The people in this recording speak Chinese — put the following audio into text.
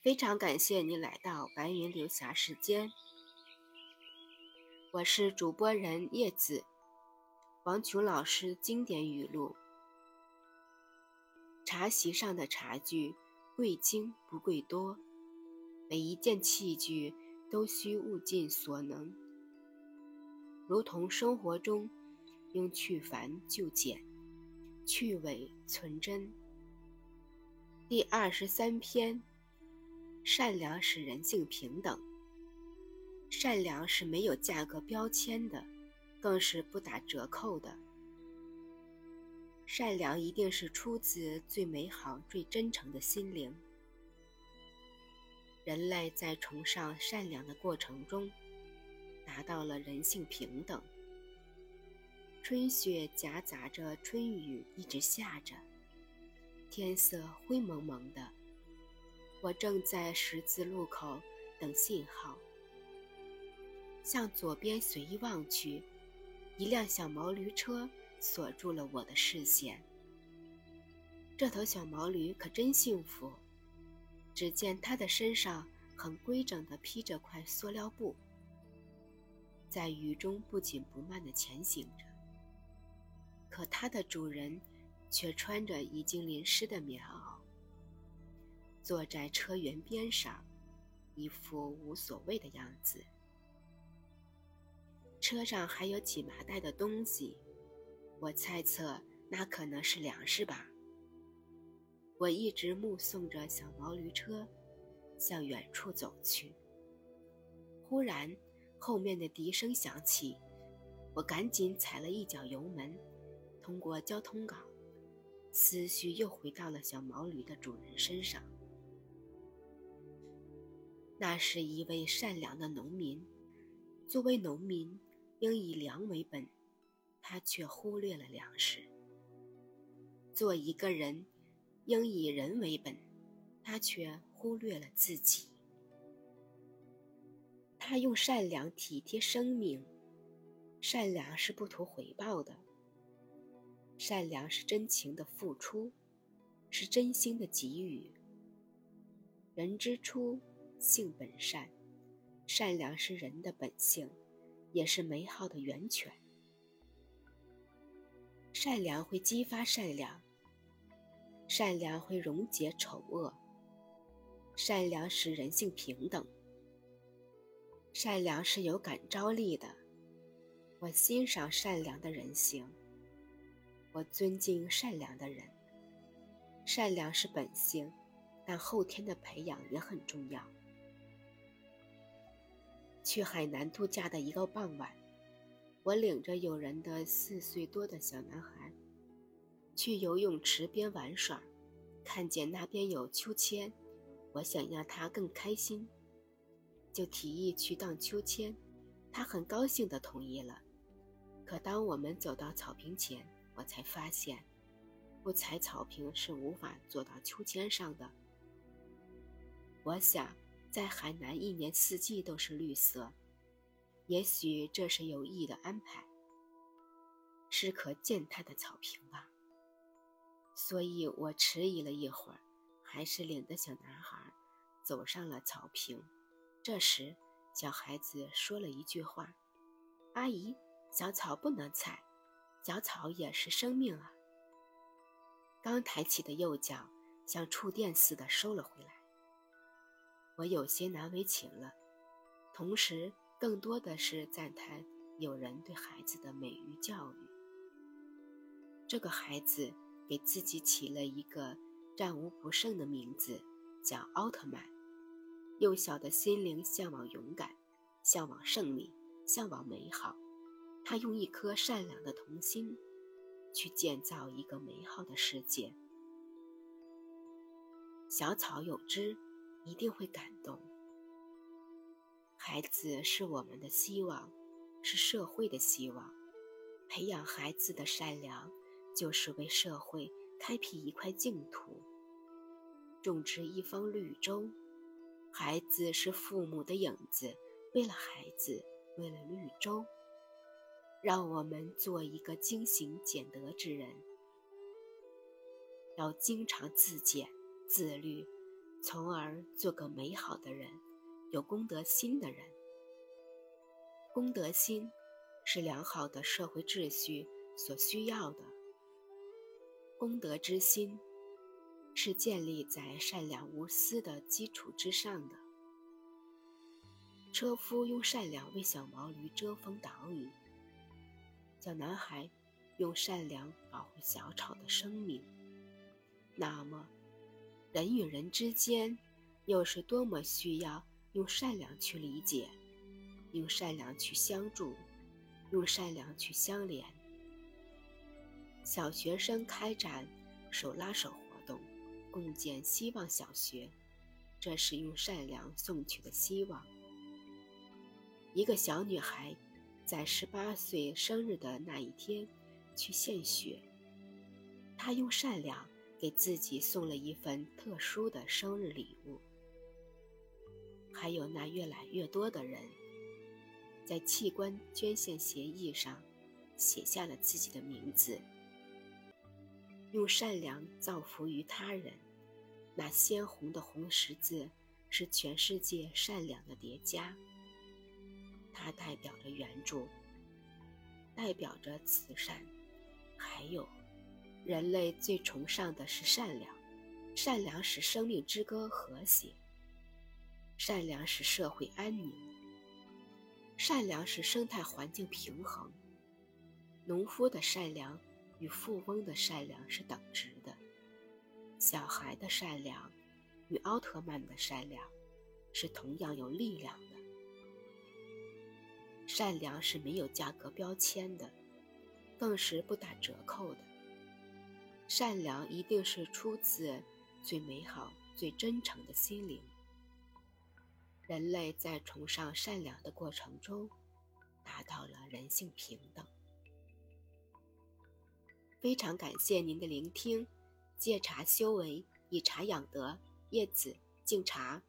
非常感谢你来到白云流霞时间，我是主播人叶子，王琼老师经典语录：茶席上的茶具贵精不贵多，每一件器具都需物尽所能，如同生活中应去繁就简，去伪存真。第二十三篇。善良使人性平等，善良是没有价格标签的，更是不打折扣的。善良一定是出自最美好、最真诚的心灵。人类在崇尚善良的过程中，达到了人性平等。春雪夹杂着春雨一直下着，天色灰蒙蒙的。我正在十字路口等信号，向左边随意望去，一辆小毛驴车锁住了我的视线。这头小毛驴可真幸福，只见它的身上很规整地披着块塑料布，在雨中不紧不慢地前行着。可它的主人却穿着已经淋湿的棉袄。坐在车辕边上，一副无所谓的样子。车上还有几麻袋的东西，我猜测那可能是粮食吧。我一直目送着小毛驴车向远处走去。忽然，后面的笛声响起，我赶紧踩了一脚油门，通过交通岗，思绪又回到了小毛驴的主人身上。那是一位善良的农民，作为农民，应以粮为本，他却忽略了粮食；做一个人，应以人为本，他却忽略了自己。他用善良体贴生命，善良是不图回报的，善良是真情的付出，是真心的给予。人之初。性本善，善良是人的本性，也是美好的源泉。善良会激发善良，善良会溶解丑恶，善良使人性平等。善良是有感召力的，我欣赏善良的人性，我尊敬善良的人。善良是本性，但后天的培养也很重要。去海南度假的一个傍晚，我领着友人的四岁多的小男孩去游泳池边玩耍，看见那边有秋千，我想让他更开心，就提议去荡秋千，他很高兴地同意了。可当我们走到草坪前，我才发现，不踩草坪是无法坐到秋千上的。我想。在海南，一年四季都是绿色，也许这是有意的安排，是可践踏的草坪吧。所以我迟疑了一会儿，还是领着小男孩走上了草坪。这时，小孩子说了一句话：“阿姨，小草不能踩，小草也是生命啊。”刚抬起的右脚像触电似的收了回来。我有些难为情了，同时更多的是赞叹有人对孩子的美育教育。这个孩子给自己起了一个战无不胜的名字，叫奥特曼。幼小的心灵向往勇敢，向往胜利，向往美好。他用一颗善良的童心，去建造一个美好的世界。小草有枝。一定会感动。孩子是我们的希望，是社会的希望。培养孩子的善良，就是为社会开辟一块净土，种植一方绿洲。孩子是父母的影子，为了孩子，为了绿洲，让我们做一个精行俭德之人。要经常自检、自律。从而做个美好的人，有公德心的人。公德心是良好的社会秩序所需要的。公德之心是建立在善良无私的基础之上的。车夫用善良为小毛驴遮风挡雨，小男孩用善良保护小草的生命。那么，人与人之间又是多么需要用善良去理解，用善良去相助，用善良去相连。小学生开展手拉手活动，共建希望小学，这是用善良送去的希望。一个小女孩在十八岁生日的那一天去献血，她用善良给自己送了一份特殊的生日礼物。还有那越来越多的人，在器官捐献协议上写下了自己的名字，用善良造福于他人。那鲜红的红十字是全世界善良的叠加。它代表着援助，代表着慈善，还有人类最崇尚的是善良。善良使生命之歌和谐，善良使社会安宁，善良使生态环境平衡。农夫的善良与富翁的善良是等值的，小孩的善良与奥特曼的善良是同样有力量的。善良是没有价格标签的，更是不打折扣的。善良一定是出自最美好、最真诚的心灵。人类在崇尚善良的过程中，达到了人性平等。非常感谢您的聆听，戒茶修为，以茶养德，叶子敬茶。